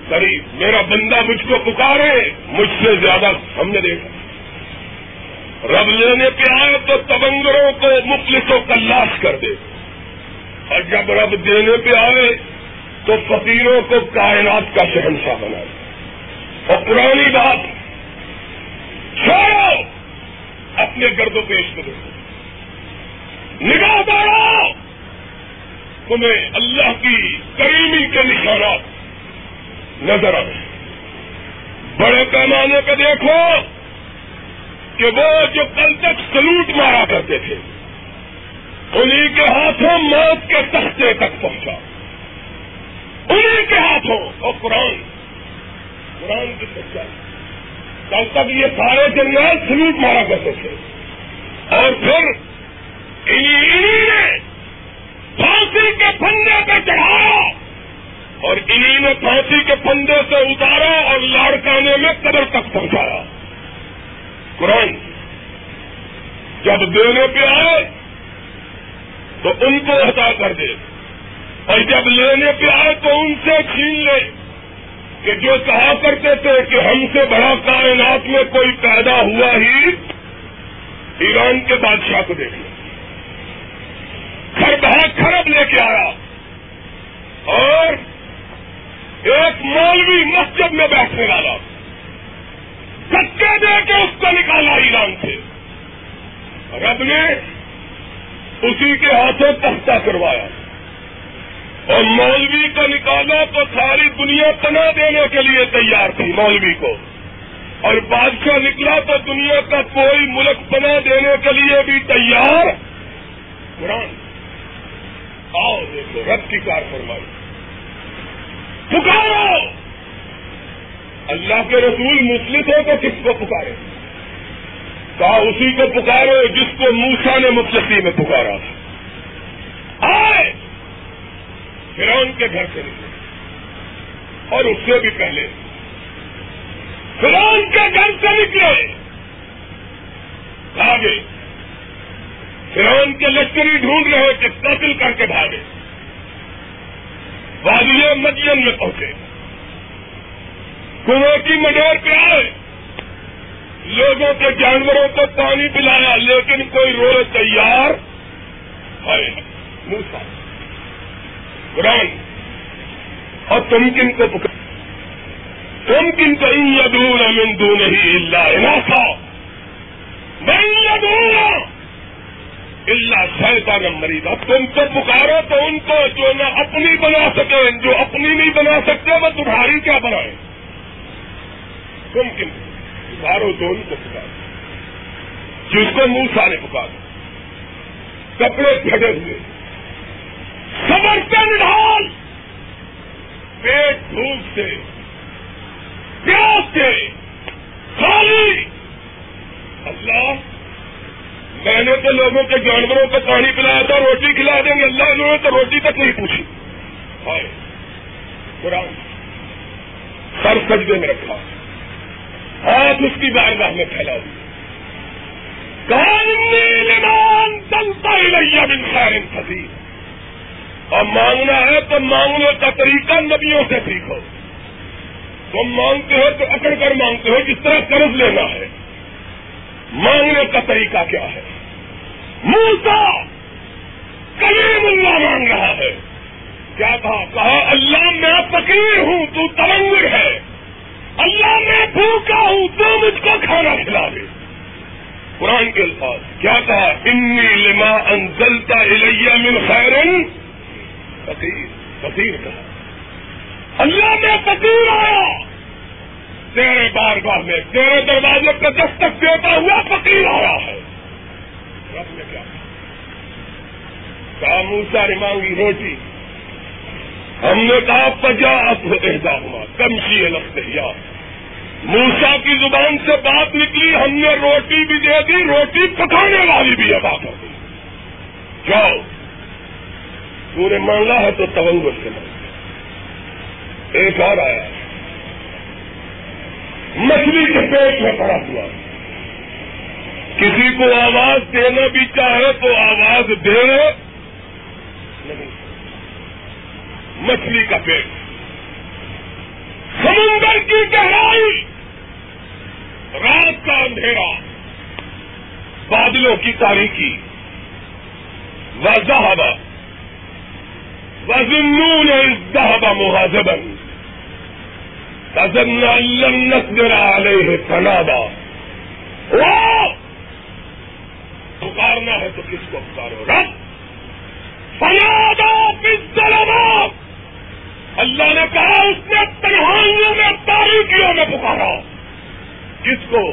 قریب میرا بندہ مجھ کو پکارے، مجھ سے زیادہ ہم نے دیکھا۔ رب لینے پہ آئے تو تبنگروں کو مفلسوں کا لاش کر دے۔ اور جب رب دینے پہ آئے تو فقیروں کو کائنات کا شہنشاہ بنا دے اور پرانی بات، چھوڑو! اپنے گرد و پیش کو نگاہ بڑھو تمہیں اللہ کی کریمی کے نشانات نظر آئے۔ بڑے پیمانے پہ دیکھو کہ وہ جو کل تک سلوٹ مارا کرتے تھے انہیں کے ہاتھوں موت کے تختے تک پہنچا۔ انہیں کے ہاتھوں۔ اور قرآن۔ قرآن کی سچائی۔ کل تک یہ سارے جنرل سلوٹ مارا کرتے تھے۔ اور پھر انہیں نے پھانسی کے پھندے پہ چڑھایا۔ اور انہیں نے پھانسی کے پندے سے اتارا اور لاڑکانے میں قبر تک پہنچایا۔ قرآن۔ جب دینے پہ آئے تو ان کو ہٹا کر دے۔ اور جب لینے پہ آئے تو ان سے چھین لے کہ جو کہا کرتے تھے کہ ہم سے بڑا کائنات میں کوئی پیدا ہوا ہی، ایران کے بادشاہ کو دیکھ لیں گھر بہت خراب لے کے آیا۔ اور ایک مولوی مسجد میں بیٹھنے والا۔ دھکے دے کے اس کو نکالا ایران سے۔ رب نے اسی کے ہاتھوں تختہ کروایا اور مولوی کو نکالا تو ساری دنیا پناہ دینے کے لیے تیار تھی مولوی کو۔ اور بادشاہ نکلا تو دنیا کا کوئی ملک پناہ دینے کے لیے بھی تیار۔ قرآن۔ آؤ دیکھو، رب کی کار فرمائی۔ پکارو۔ اللہ کے رسول مسلم ہو تو کس کو پکارے؟ کہا اسی کو پکارو جس کو موسا نے مفلسی میں پکارا تھا۔ آئے۔ فرون کے گھر سے نکلے۔ اور اس سے بھی پہلے۔ فرون کے گھر سے نکلے۔ بھاگے۔ فرون کے لشکری ڈھونڈ رہے کہ قتل کر کے بھاگے۔ وادی مدین میں پہنچے۔ کنویں کی مڈور پہ آئے۔ لوگوں کے جانوروں کو پانی پلایا لیکن کوئی روئے تیار ہے موسا قرآن، اور تم کن کو پکڑ؟ تم کن کو ان یدور امن دو نہیں اللہ تھا میں یدور اللہ سہ کا نمبر تم تو پکارو تو ان کو جو نہ اپنی بنا سکے، جو اپنی نہیں بنا سکتے، وہ تمہاری کیا بنائے تم کن پکارو تو ان کو پکارو۔ جس کو منہ سارے پکارو۔ کپڑے پھٹے ہوئے۔ سبر کے نڈال پیٹ دھوپ سے۔ پیاس سے۔ خالی۔ اللہ، میں نے تو لوگوں کے جانوروں کو پانی پلایا تھا، روٹی کھلا دیں گے۔ اللہ، انہوں نے تو روٹی تک نہیں پوچھی۔ قرآن۔ سر سجدے میں رکھا۔ ہاتھ اس کی بارگاہ میں پھیلا دی چلتا ہی لیا بن خیر فصیح اور مانگنا ہے تو مانگنے کا طریقہ نبیوں سے سیکھو۔ تم مانگتے ہو تو اکڑ کر مانگتے ہو، جس طرح قرض لینا ہے۔ مانگنے کا طریقہ کیا ہے۔ موسا، کلیم اللہ مانگ رہا ہے۔ کیا کہا کہا، اللہ میں فقیر ہوں، تو تلنگر ہے۔ اللہ میں بھوکا ہوں، تو مجھ کو کھانا کھلا دے۔ قرآن کے الفاظ کیا کہا؟ انی لما انزلتا الیہ من خیرن فقیر فقیر کہا۔ اللہ میں فقیر آیا۔ تیرے بار بار میں، تیرے دروازے کا دستک دیتا ہوا فقیر آیا ہے۔ رب نے کیا کہا؟ موسا نے مانگی روٹی۔ ہم نے کہا، پجا اب ہوا کمشی لگتے یا موسا کی زبان سے بات نکلی، ہم نے روٹی بھی دے دی، روٹی پکانے والی بھی ادا کر دی۔ جاؤ۔ پورے مانگا ہے تو تونگر سے۔ مانگا ایک اور آیا۔ مچھلی کے پیٹ میں پڑا ہوا۔ کسی کو آواز دینا بھی چاہے تو آواز دے۔ مچھلی کا پیٹ۔ سمندر کی گہرائی۔ رات کا اندھیرا۔ بادلوں کی تاریخی وضاحب وزنون ازدہب محاذبن تزن لن نقدر علیہ تنابا پکارنا ہے تو کس کو پکارو؟ رب! فنادا بالظلمات! اللہ نے کہا اس نے تنہائیوں میں تاریخیوں میں پکارا؟ کس کو؟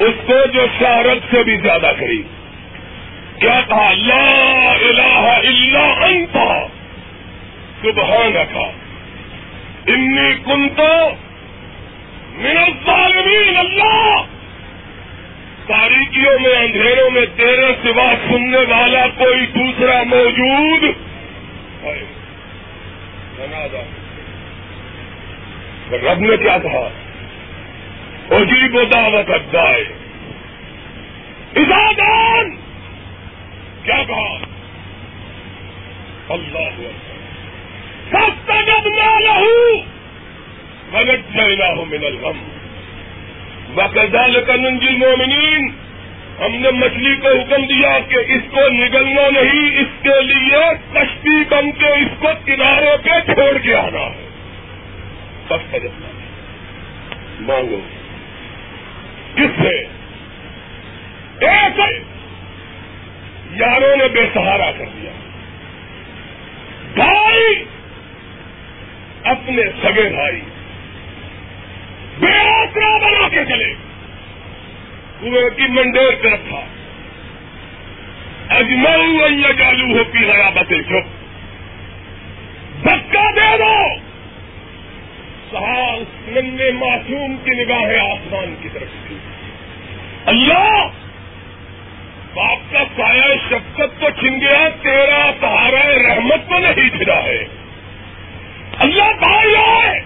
اس کو جو شہرت سے بھی زیادہ کری۔ کیا کہا؟ لا الہ الا انت۔ سبحان رکھا انی کن تو الظالمین، اللہ۔ تاریخیوں میں، اندھیروں میں تیرے سوا سننے والا کوئی دوسرا موجود ہے۔ رب نے کیا کہا؟ عجیب و دعوت ادائے ازادان کیا کہا؟ اللہ سب جب نہ لہو غلط جائنا ہو من الغم۔ وکزال کننجی مومنین ہم نے مچھلی کو حکم دیا کہ اس کو نگلنا نہیں، اس کے لیے کشتی بن کے اس کو کنارے پہ چھوڑ کے آنا ہے۔ بس فجنا مانگو۔ کس سے؟ ایک یاروں نے بے سہارا کر دیا۔ بھائی، اپنے سگے بھائی، بے آسرا بنا کے چلے۔ کنویں کی منڈیر پہ رکھا۔ اجمل جالو ہوتی ہے بتے چپ دکا دے دو۔ ننے معصوم کی نگاہیں آسمان کی طرف تھی۔ اللہ، باپ کا سایہ شفقت تو چھن گیا تیرا سہارا رحمت تو نہیں چھڑا ہے۔ اللہ بھائی آئے۔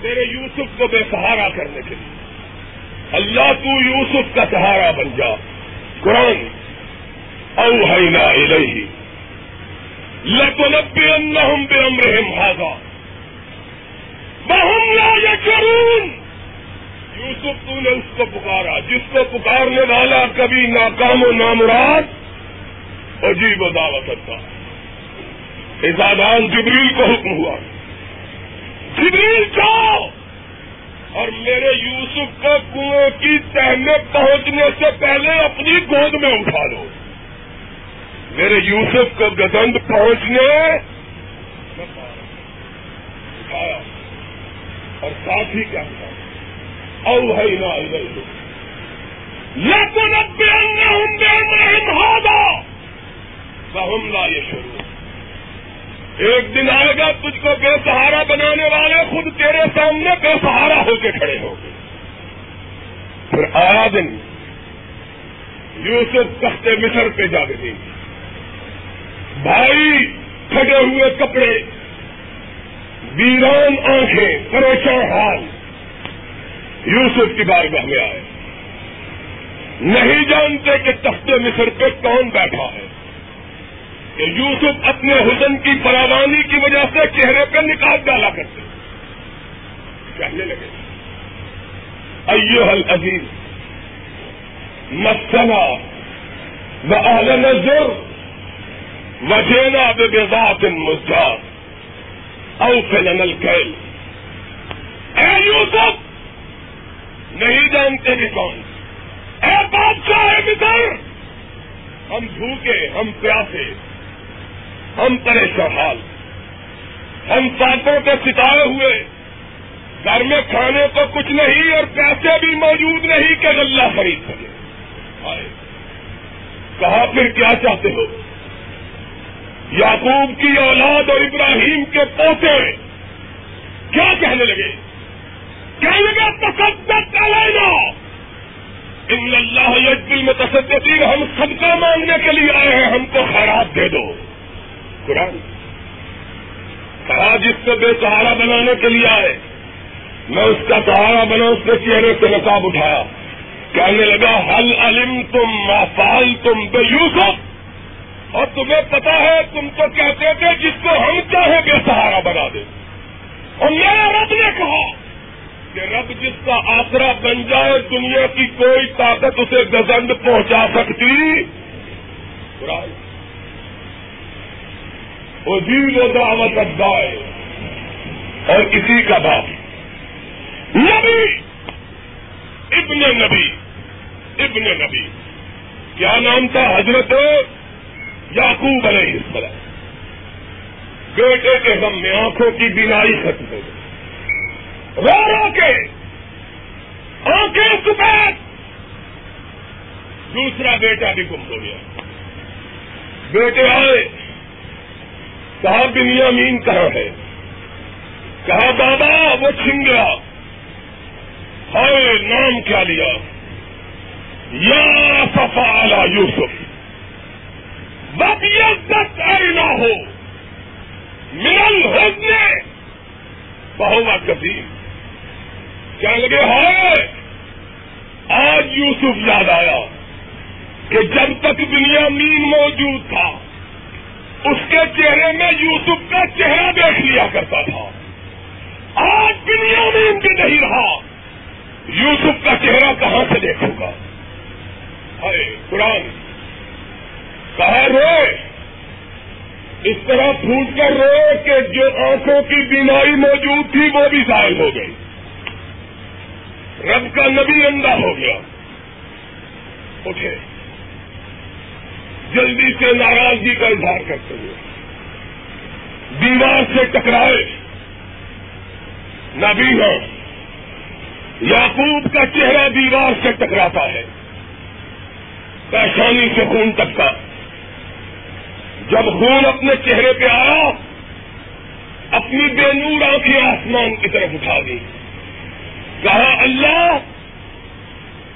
تیرے یوسف کو بے سہارا کرنے کے لیے۔ اللہ تو یوسف کا سہارا بن جا۔ قرآن او ہے نا الہی لب ان بے امرحم ہاگا بہم لا یشرون یوسف تو نے اس کو پکارا، جس کو پکارنے والا کبھی ناکام و نامراد عجیب و دعوت کرتا ازادان جبریل کو حکم ہوا۔ جبریل جاؤ! اور میرے یوسف کو کنویں کی تہ میں پہنچنے سے پہلے اپنی گود میں اٹھا لو۔ میرے یوسف کو گزند پہنچنے اٹھایا۔ اور ساتھ ہی کیا تھا او ہے نا لیکن اب ہوں بہم لا یہ شروع ایک دن آئے گا، تجھ کو بے سہارا بنانے والے خود تیرے سامنے بے سہارا ہو کے کھڑے ہو گئے پھر آیا دن، یوسف تخت مصر پہ جا کے بھائی پھٹے ہوئے کپڑے، ویران آنکھیں، پریشان حال۔ یوسف کی بارگاہ میں آئے نہیں جانتے کہ تخت مصر پہ کون بیٹھا ہے۔ کہ یوسف اپنے حسن کی فراوانی کی وجہ سے چہرے پہ نکال ڈالا کرتے کہنے لگے ایو حل عزیز مسنا و اہل نظر وجینا بے بذات مزاد او فلن الکیل. اے یوسف، نہیں جانتے بھی کون؟ اے بادشاہ مصر، ہم بھوکے، ہم پیاسے ہم پریشان حال۔ ہم ساتوں پہ ستارے ہوئے۔ گھر میں کھانے کو کچھ نہیں اور پیسے بھی موجود نہیں کہ غلہ خرید سکے۔ کہا پھر کیا چاہتے ہو؟ یعقوب کی اولاد اور ابراہیم کے پوتے کیا کہنے لگے؟ کہنے لگے تصدق علینا! ان اللہ یجبل متصدقین ہم سب مانگنے کے لیے آئے ہیں، ہم کو خیرات دے دو۔ کہا جس کو بے سہارا بنانے کے لیے آئے۔ میں اس کا سہارا بنا اس کے چہرے سے نقاب اٹھایا۔ کہنے لگا حل علم تم مافال تم بے یوسف اور تمہیں پتا ہے، تم تو کہتے تھے، جس کو ہم چاہیں بے سہارا بنا دیں۔ اور میرے رب نے کہا کہ رب جس کا آسرا بن جائے، دنیا کی کوئی طاقت اسے گزند پہنچا سکتی۔ قرآن و دعوت ادائے اور اسی کا باپ۔ نبی! ابن نبی۔ ابن نبی۔ کیا نام تھا حضرت یعقوب علیہ السلام؟ بیٹے کے غم میں آنکھوں کی بینائی ختم ہو گئی۔ رو رو کے۔ آنکھیں سفید دوسرا بیٹا بھی گم ہو گیا۔ بیٹے آئے۔ کہا بنیامین کہاں ہے؟ کہا بابا؟ وہ چھن گیا۔ ہائے، نام کیا لیا؟ یا صفا یوسف۔ ببیت نہ ہو۔ ملن ہونے بہوا کبیر کیا لگے؟ ہائے! آج یوسف یاد آیا کہ جب تک دنیا مین موجود تھا اس کے چہرے میں یوسف کا چہرہ دیکھ لیا کرتا تھا۔ آج دنیا میں ان کے نہیں رہا۔ یوسف کا چہرہ کہاں سے دیکھوں گا؟ ارے قرآن۔ کہا روئے اس طرح پھوٹ کر روئے کہ جو آنکھوں کی بیماری موجود تھی وہ بھی ظاہر ہو گئی۔ رب کا نبی اندھا ہو گیا۔ اٹھے۔ جلدی سے ناراضگی کا اظہار کرتے ہوئے۔ دیوار سے ٹکرائے۔ نبی ہاں یعقوب کا چہرہ دیوار سے ٹکراتا ہے۔ پیشانی سے خون ٹکتا جب خون اپنے چہرے پہ آیا، اپنی بے نور آنکھیں آسمان کی طرف اٹھا دی کہا، اللہ،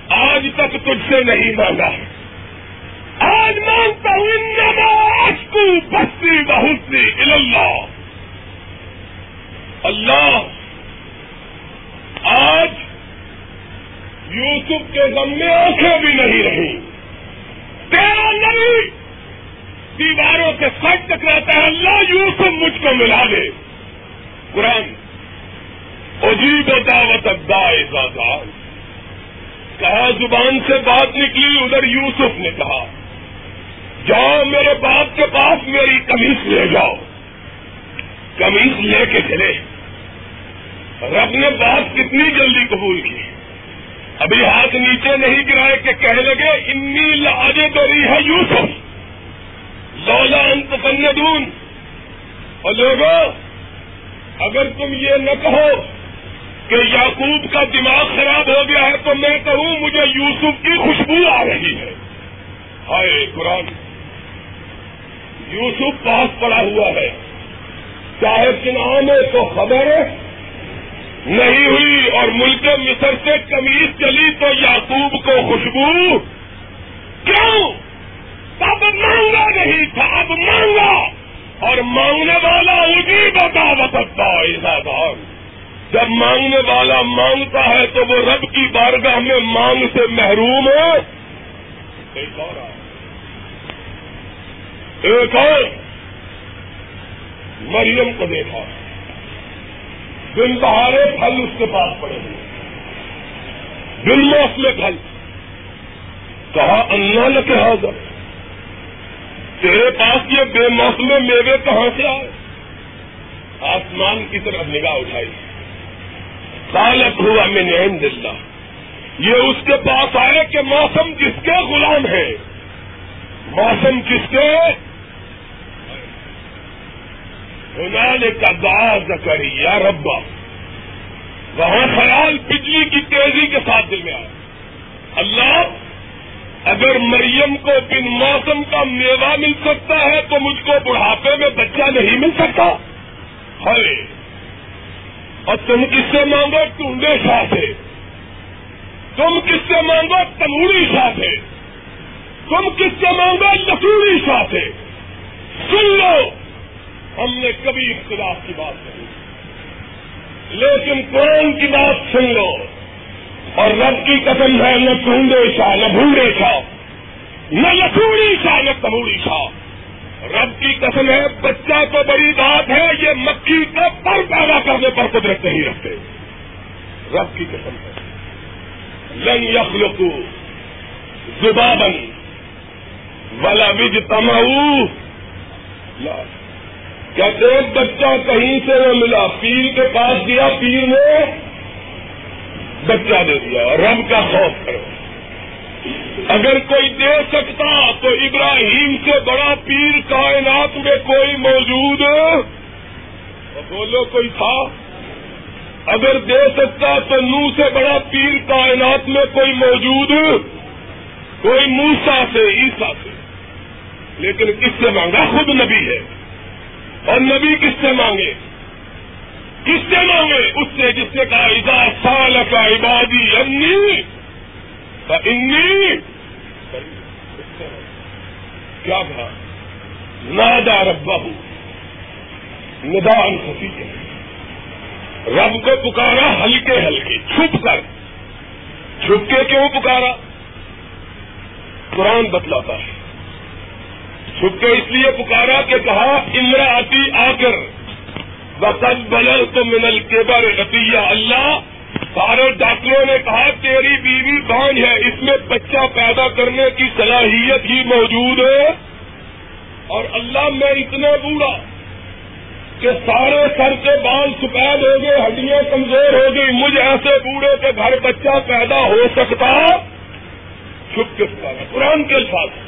آج تک تجھ سے نہیں مانگا۔ آج مانگتا ہوں کو بستی بہت سی اللہ اللہ آج یوسف کے غم میں آنکھیں بھی نہیں رہی، تیرا نہیں دیواروں سے سٹ ٹکراتا ہے اللہ یوسف مجھ کو ملا دے قرآن عجیب و دعوت ابدائے زادان کہا زبان سے بات نکلی، ادھر یوسف نے کہا جاؤ میرے باپ کے پاس میری کمیز لے جاؤ۔ کمیز لے کے چلے۔ رب نے بات کتنی جلدی قبول کی۔ ابھی ہاتھ نیچے نہیں گرائے کہ کہنے لگے، انی لاجے دری ہے یوسف۔ لولا انت فندون اور لوگوں اگر تم یہ نہ کہو کہ یعقوب کا دماغ خراب ہو گیا ہے تو میں کہوں، مجھے یوسف کی خوشبو آ رہی ہے۔ ہائے قرآن۔ یوسف پاس پڑا ہوا ہے۔ چاہے چناؤ میں تو خبر نہیں ہوئی اور ملک مصر سے کمیز چلی تو یعقوب کو خوشبو۔ کیوں؟ تب مانگا نہیں تھا، اب مانگا۔ اور مانگنے والا اسی بتا بتا ادار جب مانگنے والا مانگتا ہے تو وہ رب کی بارگاہ میں مانگ سے محروم ہے۔ ایک اور مریم کو دیکھا۔ دن بہارے پھل اس کے پاس پڑے ہوئے۔ دن موسم پھل۔ کہا انا نہ کہا جب تیرے پاس یہ بے موسم میوے کہاں سے آئے؟ آسمان کی طرف نگاہ اٹھائی۔ سالت ہوا میں نیم دلہ یہ اس کے پاس آئے کہ موسم کس کے غلام ہے؟ موسم کس کے کا داز کری، یا ربا۔ وہاں خیال بجلی کی تیزی کے ساتھ دل میں آیا اللہ، اگر مریم کو بن موسم کا میوہ مل سکتا ہے تو مجھ کو بڑھاپے میں بچہ نہیں مل سکتا۔ ہے اور تم کس سے مانگو؟ ٹونڈے شاہ سے۔ تم کس سے مانگو؟ تموری شاہ سے۔ تم کس سے مانگو؟ لسوری شاہ سے۔ سن لو۔ ہم نے کبھی اختلاف کی بات نہیں لیکن قرآن کی بات سن لو۔ اور رب کی قسم ہے، نہ ٹونڈے شاہ، نہ بھونڈے شاہ۔ نہ لسوڑی شاہ، نہ تموڑی شاہ۔ رب کی قسم ہے، بچہ تو بڑی بات ہے، یہ مکھی کا پر پیدا کرنے پر قدرت نہیں رکھتے۔ رب کی قسم ہے۔ لن یخلقو زبابن ولا وج تماؤ کہتے بچہ کہیں سے نہ ملا، پیر کے پاس دیا پیر نے بچہ دے دیا، رب کا خوف کرو۔ اگر کوئی دے سکتا تو ابراہیم سے بڑا پیر کائنات میں کوئی موجود۔ بولو کوئی تھا؟ اگر دے سکتا تو نو سے بڑا پیر کائنات میں کوئی موجود، کوئی موسا سے عیسا سے۔ لیکن کس سے مانگا خود نبی ہے۔ اور نبی کس سے مانگے؟ کس سے مانگے؟ اس سے جس نے کہا سال کا عبادی انی انی کیا کہا؟ نادا ربا ہوں ندان خفی رب کو پکارا ہلکے ہلکے، چھپ کر۔ چھپ کے کیوں پکارا؟ قرآن بتلاتا ہے۔ چھپ کے اس لیے پکارا کہ کہا امرا آ کر وقت بلل تو منل کے بر اللہ۔ سارے ڈاکٹروں نے کہا، تیری بیوی بانج ہے، اس میں بچہ پیدا کرنے کی صلاحیت ہی موجود ہے۔ اور اللہ میں اتنا بوڑھا کہ سارے سر کے بال سفید ہو گئے، ہڈیاں کمزور ہو گئی مجھ ایسے بوڑھے کے گھر بچہ پیدا ہو سکتا؟ چھپ کے سکتا قرآن کے الفاظ۔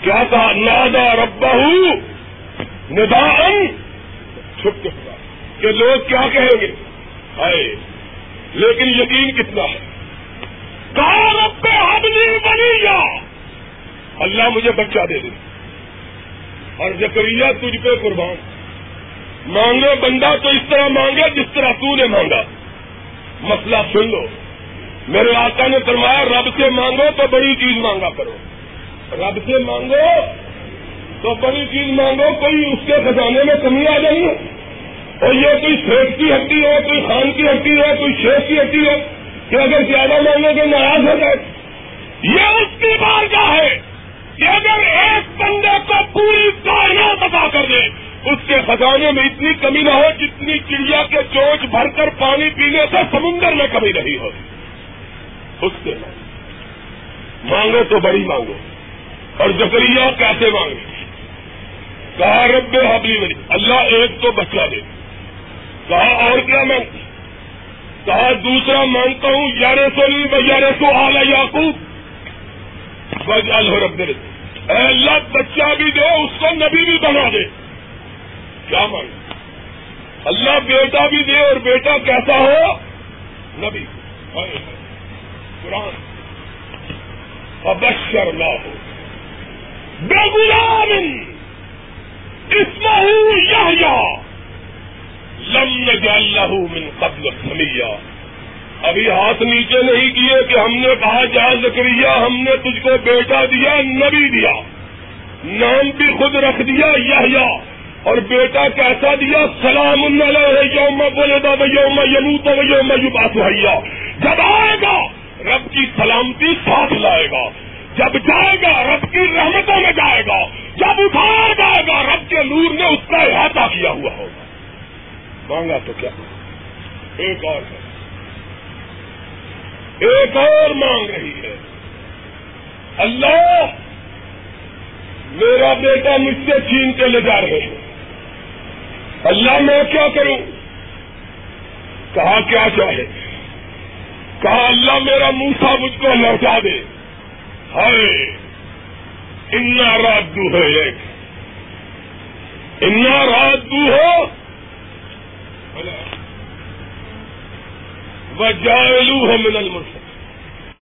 کیا کہا؟ نادا ربا ندان چھپ کے کہ لوگ کیا کہیں گے؟ ہائے، لیکن یقین کتنا ہے؟ کہا، رب حبلی بنی جا اللہ مجھے بچہ دے دے۔ اور زکریہ تجھ پہ قربان۔ مانگے بندہ تو اس طرح مانگے جس طرح تو نے مانگا۔ مسئلہ سن لو۔ میرے آقا نے فرمایا، رب سے مانگو تو بڑی چیز مانگا کرو۔ رب سے مانگو تو بڑی چیز مانگو، کوئی اس کے خزانے میں کمی آ جائیں گے اور یہ کوئی شیخ کی ہڈی ہو کوئی خان کی ہڈی ہو کوئی شیخ کی ہڈی ہو کہ اگر زیادہ مانگے تو ناراض ہو جائے۔ یہ اس کی بار کا ہے کہ اگر ایک بندے کو پوری کائنات ادا کر دے، اس کے خزانے میں اتنی کمی نہ ہو جتنی چڑیا کے چوچ بھر کر پانی پینے سے سمندر میں کمی نہیں ہو۔ اس سے مانگو تو بڑی مانگو۔ اور زکریہ کیسے مانگے کہا، رب حبلی بنی اللہ ایک تو بچہ دے۔ کہا، اور کیا مانگ؟ کہا، دوسرا مانگتا ہوں، یار سو نہیں یار سو آلہ یاقوب رب اے اللہ، بچہ بھی دے، اس کو نبی بھی بنا دے۔ کیا مانگ؟ اللہ، بیٹا بھی دے، اور بیٹا کیسا ہو؟ نبی۔ قرآن ابشر نہ ہو بے اسمہ یا لم نجعل من قبل سمیا ابھی ہاتھ نیچے نہیں کیے کہ ہم نے کہا، جا زکریہ ہم نے تجھ کو بیٹا دیا، نبی دیا۔ نام بھی خود رکھ دیا یا اور بیٹا کیسا دیا؟ سلام یوم بولے دا یوم یمو تو یوم یوباس بھیا جب آئے گا، رب کی سلامتی ساتھ لائے گا۔ جب جائے گا، رب کی رحمتوں میں جائے گا۔ جب اٹھایا جائے گا، رب کے نور نے اس کا احاطہ کیا ہوا ہوگا۔ مانگا تو کیا؟ ایک اور ہے۔ ایک اور مانگ رہی ہے۔ اللہ میرا بیٹا مجھ سے چھین کے لے جا رہے ہیں۔ اللہ میں کیا کروں؟ کہا کیا چاہے کہا اللہ میرا موسا مجھ کو لوٹا دے؟ ہائے، انا رات دو ہے ایک۔ انا رات دو ہو۔ وہ جائلو ہے من المسلم